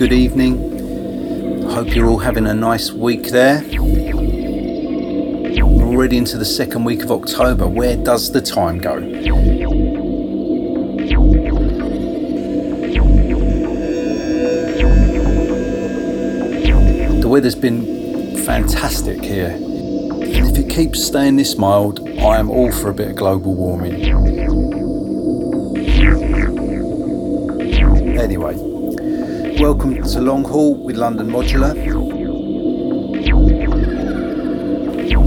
Good evening. Hope you're all having a nice week there. We're already into the second week of October. Where does the time go? The weather's been fantastic here. If it keeps staying this mild, I am all for a bit of global warming. Anyway, welcome to Long Haul with London Modular.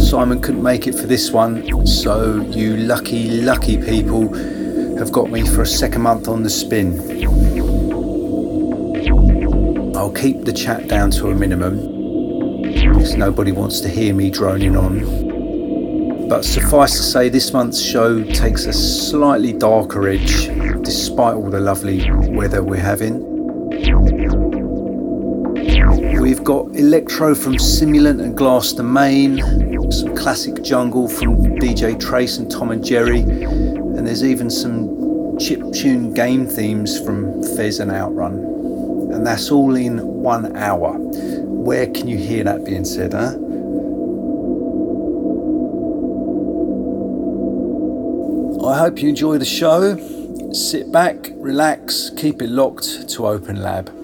Simon couldn't make it for this one, so you lucky, lucky people have got me for a second month on the spin. I'll keep the chat down to a minimum because nobody wants to hear me droning on. But suffice to say, this month's show takes a slightly darker edge despite all the lovely weather we're having. Got electro from Simulant and Glass Domain, some classic jungle from DJ Trace and Tom and Jerry, and there's even some chip tune game themes from Fez and Outrun. And that's all in one hour. Where can you hear that being said, huh? I hope you enjoy the show. Sit back, relax, keep it locked to Open Lab.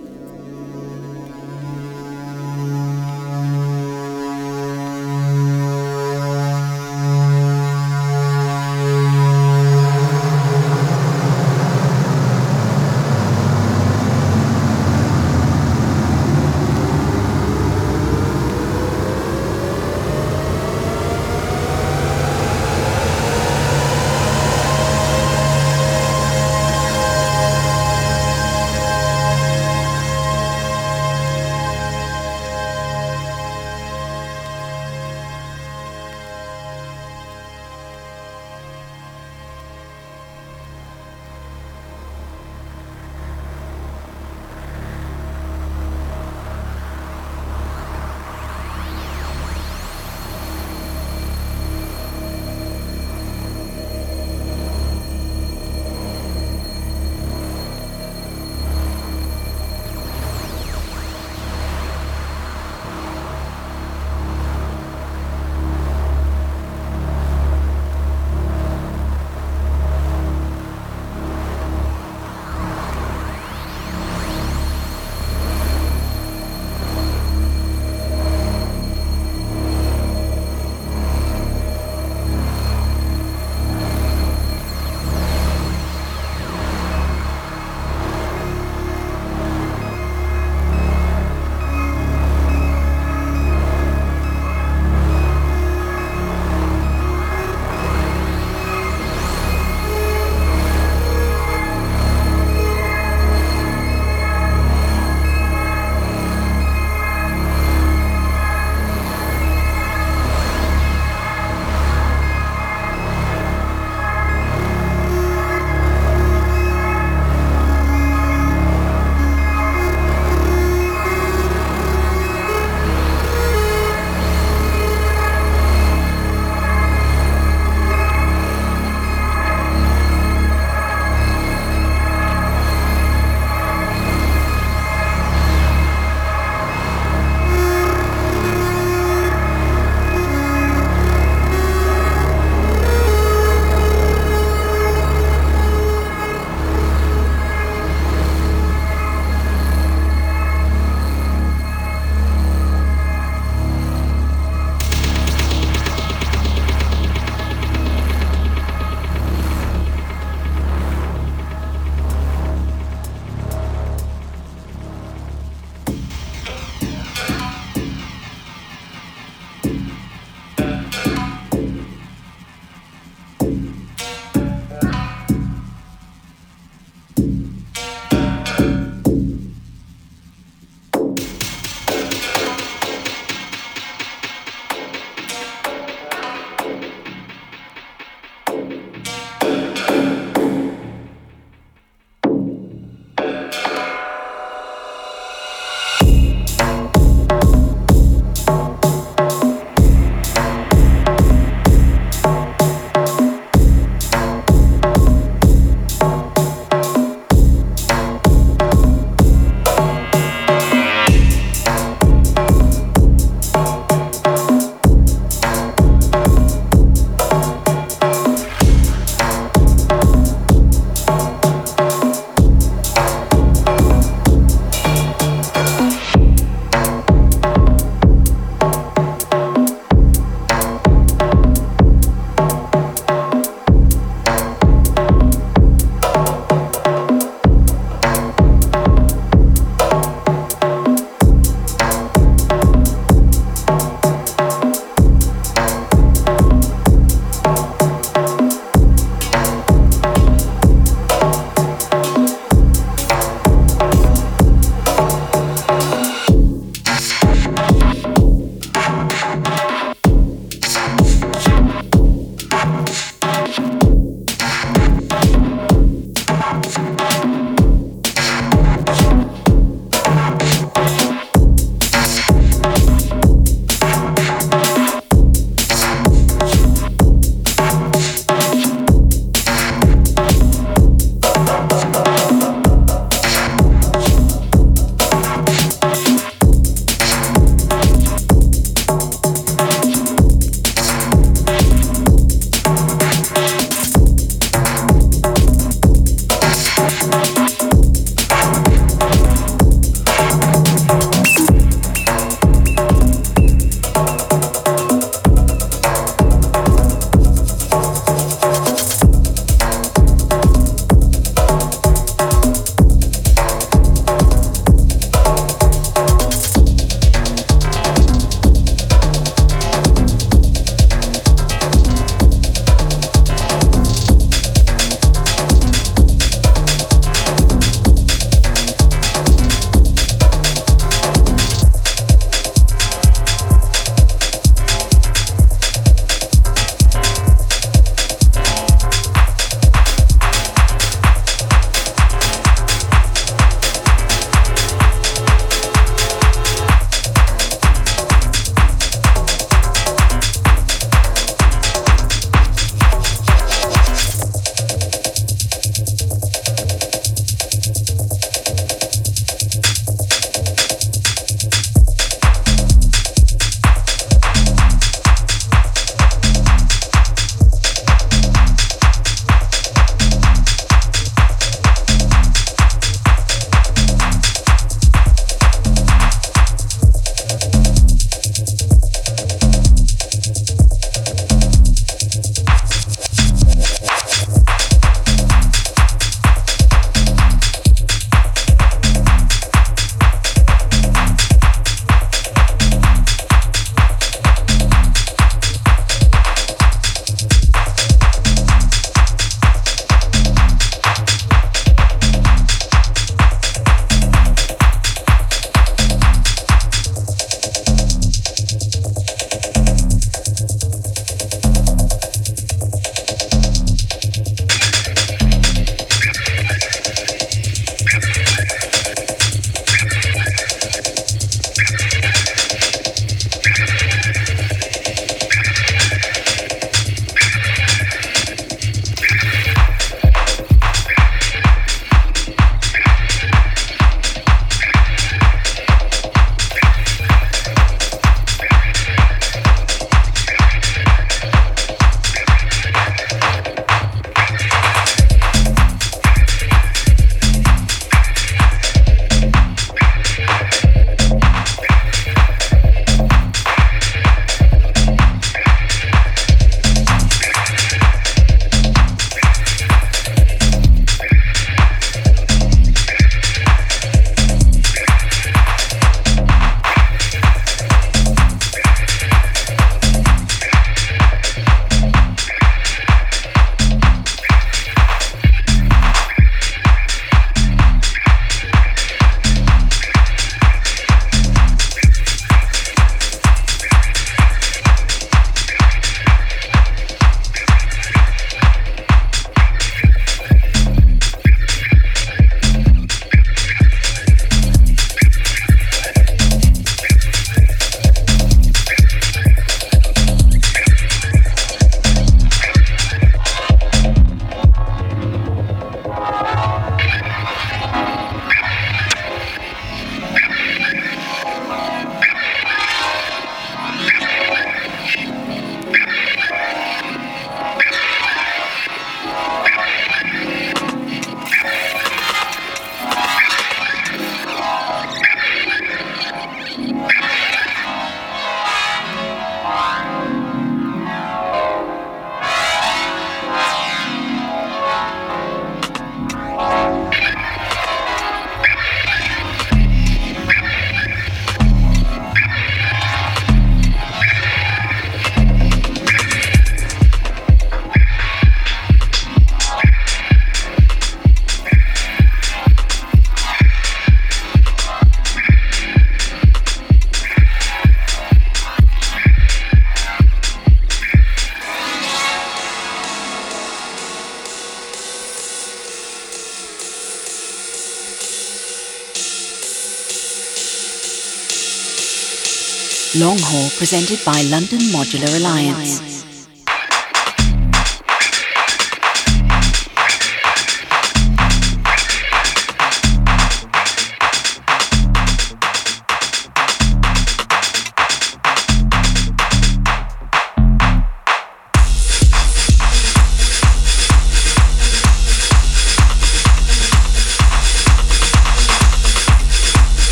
Long Haul presented by London Modular Alliance.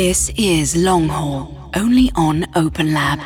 This is Long Haul, only on Open Lab.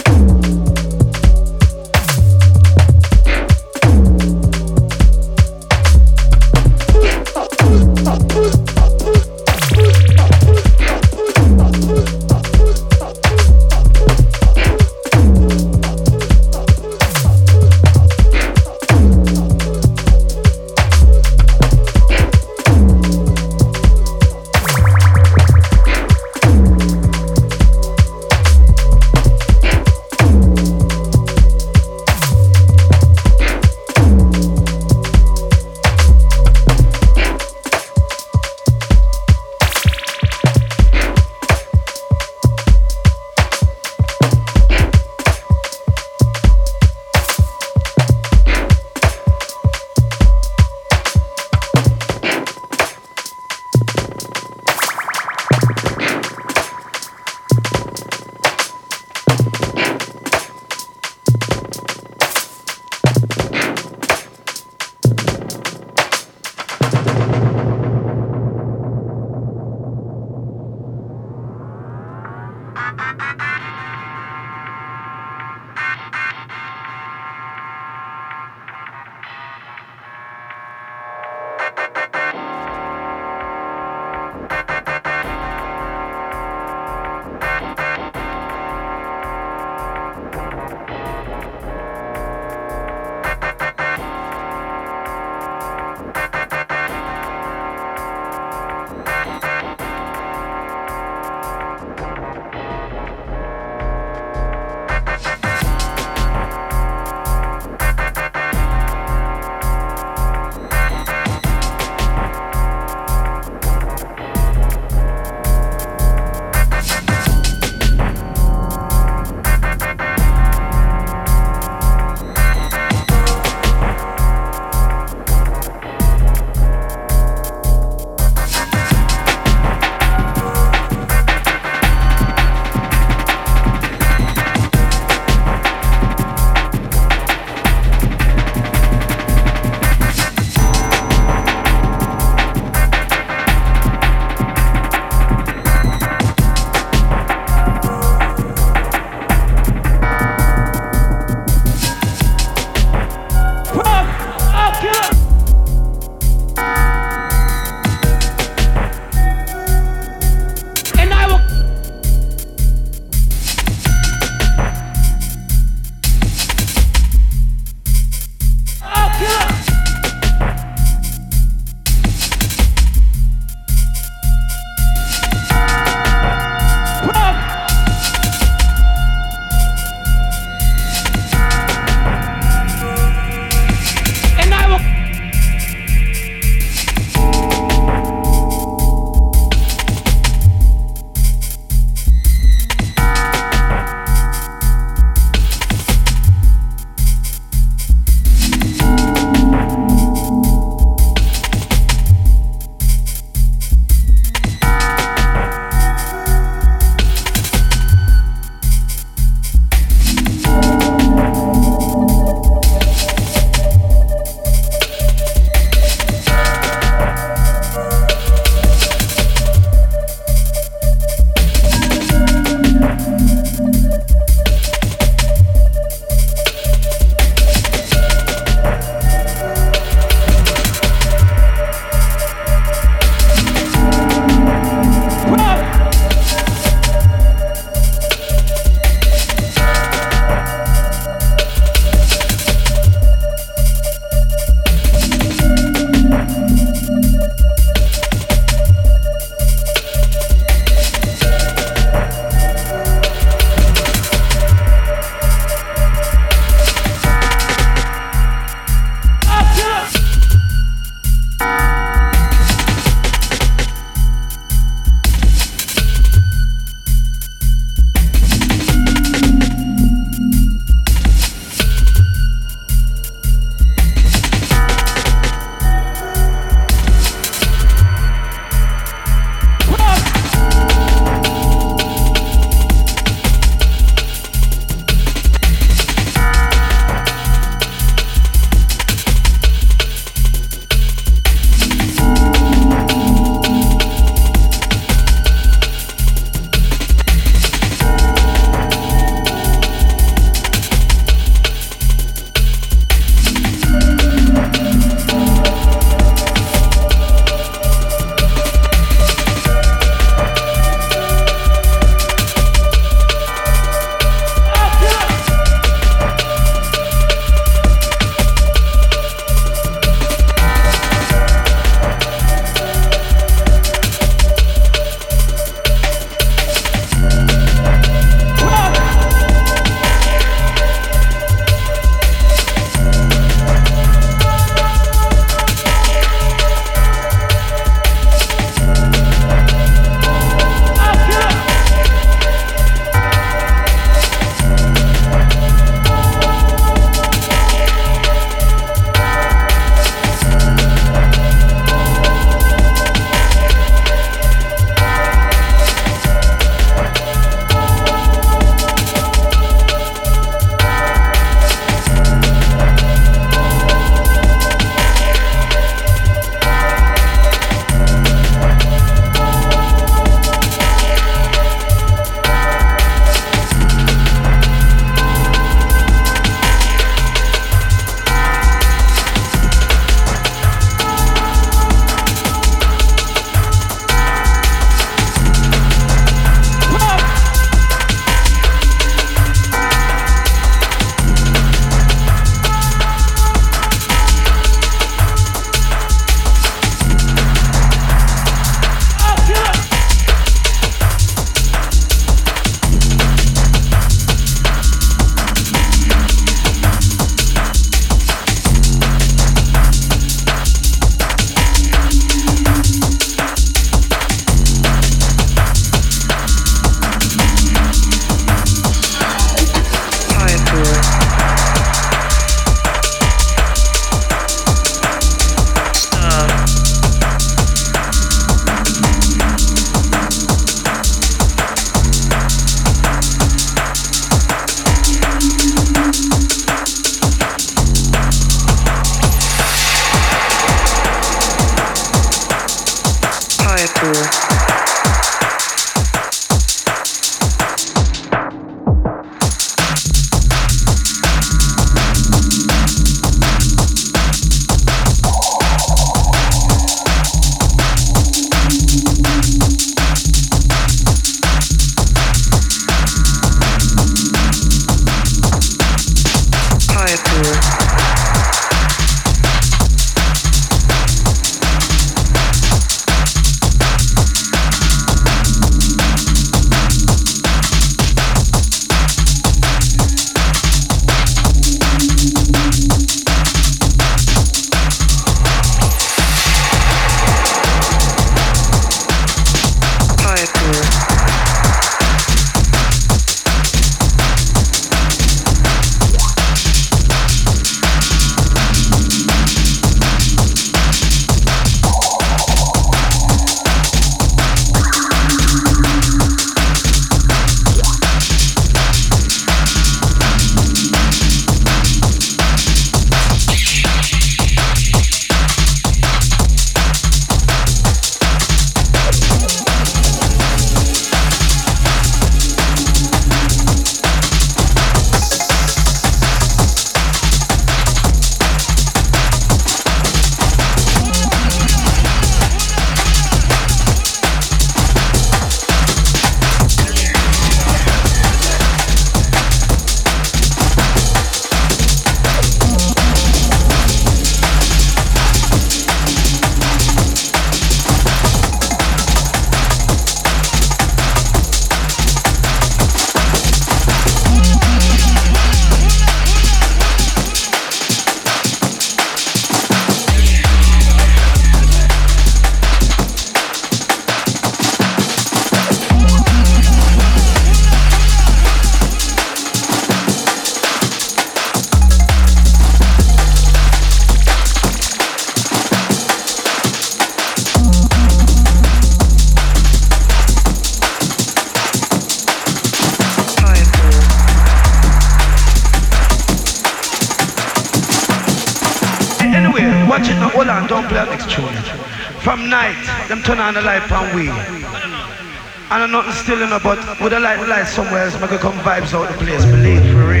Turn on the light and we. And I'm not still in but with a light light somewhere else, make it come vibes out the place, believe for real.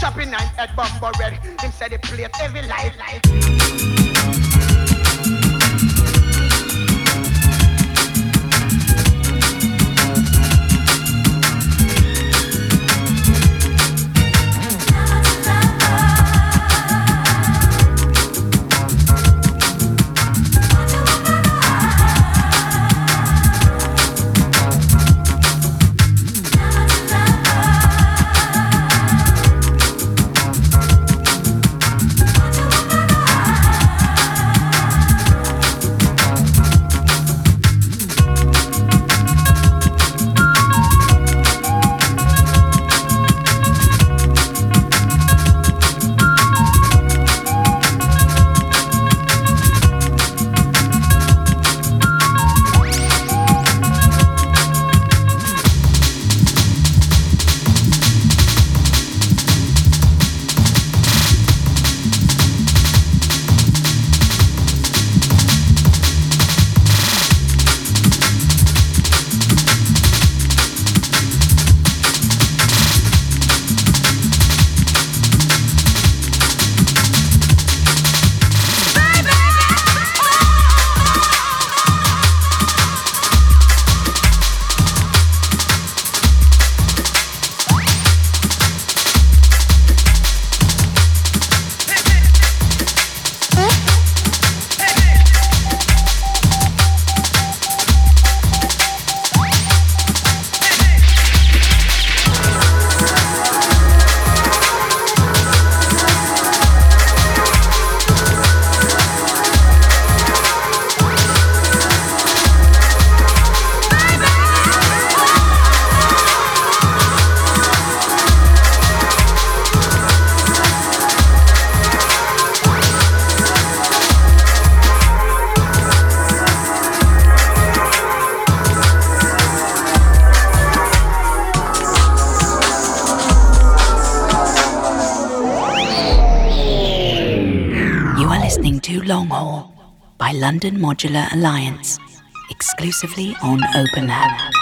Chopping nine head bumbo red. Him said the plate heavy light light. London Modular Alliance, exclusively on last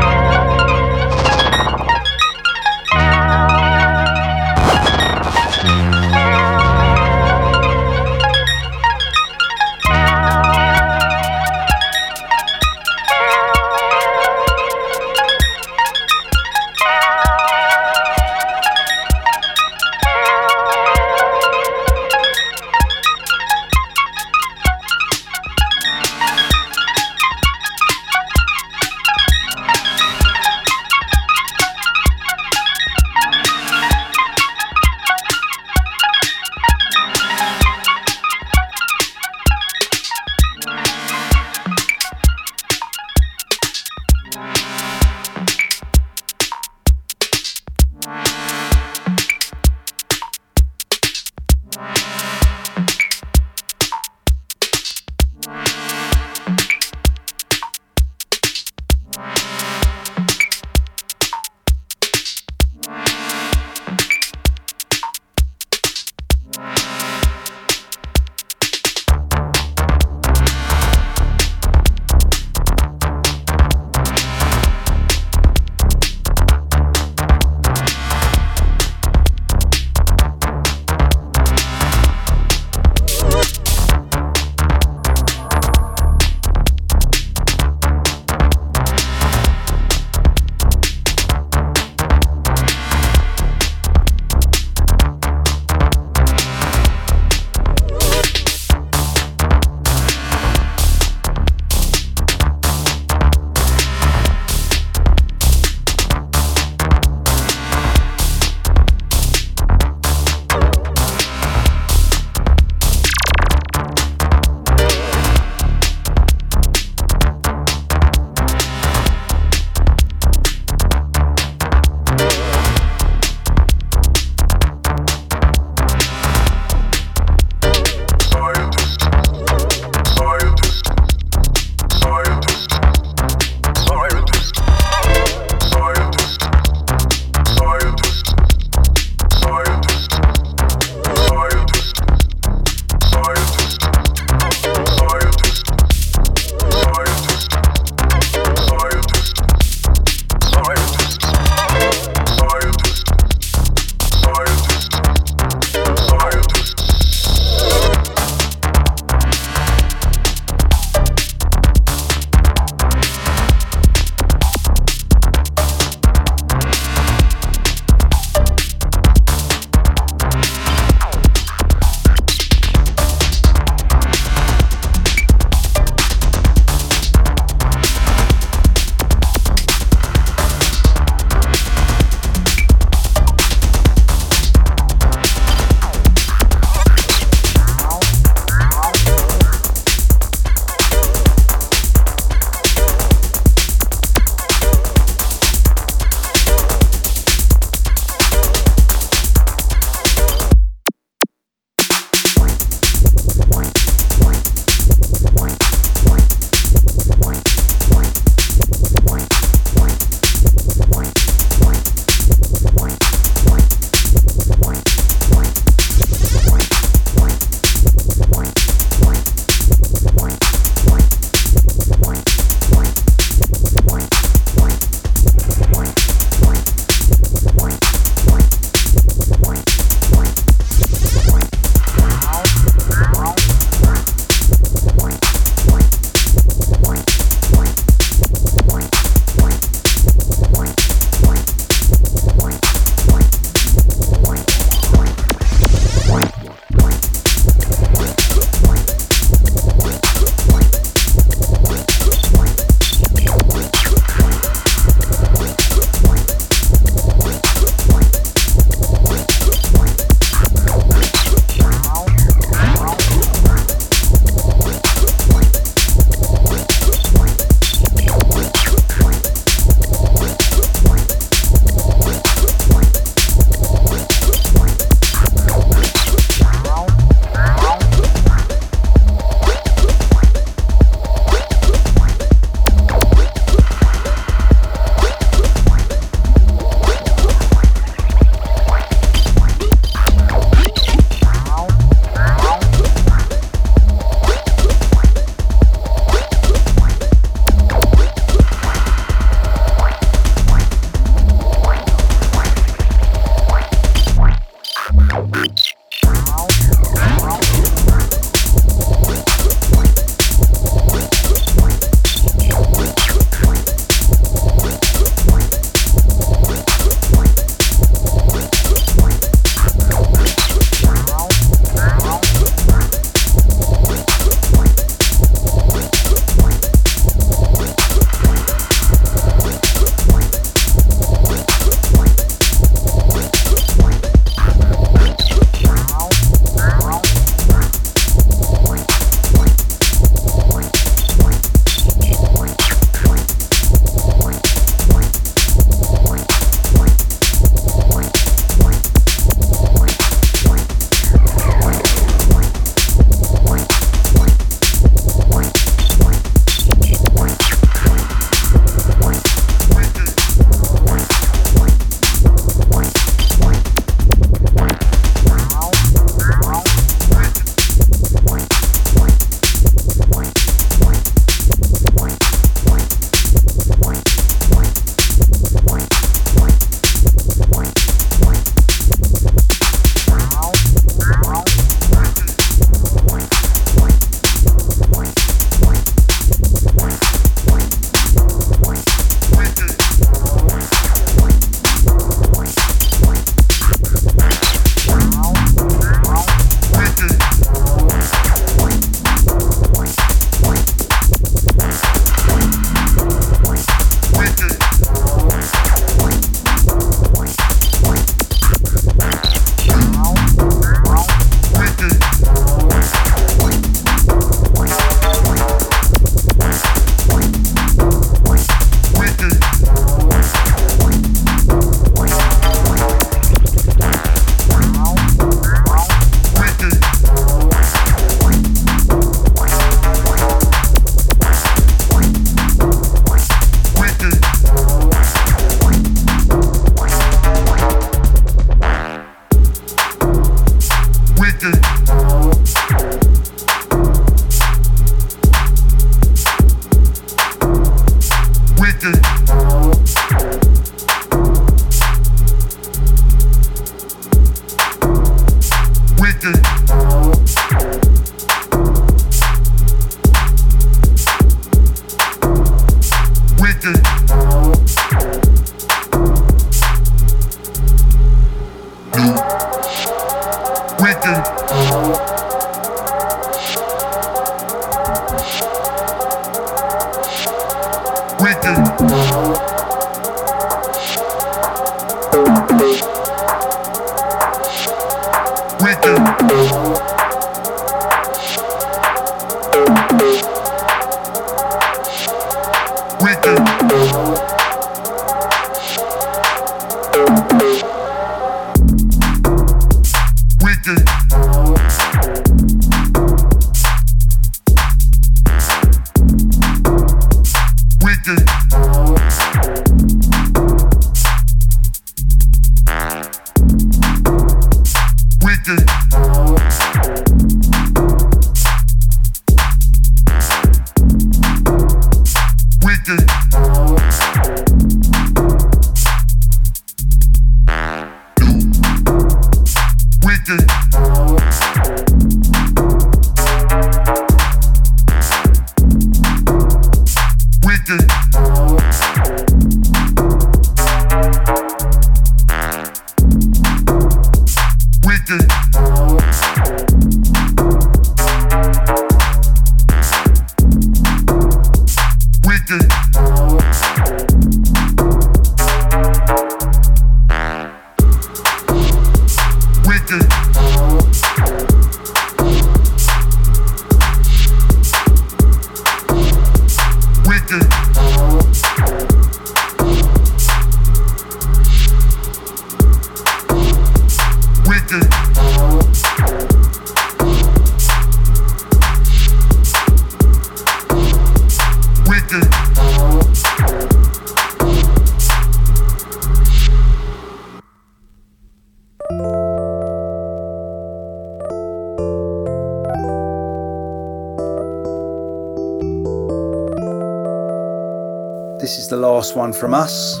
from us.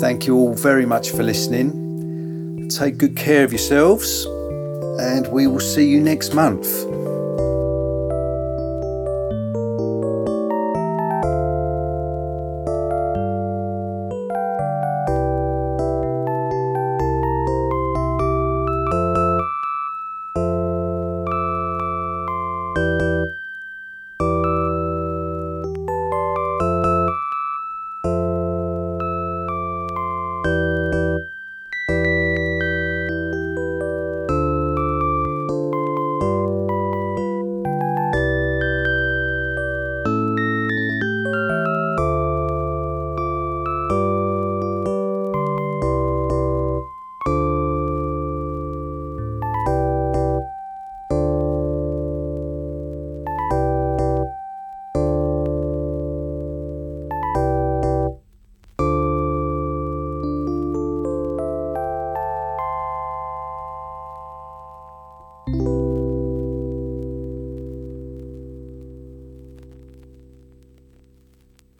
Thank you all very much for listening. Take good care of yourselves, and we will see you next month.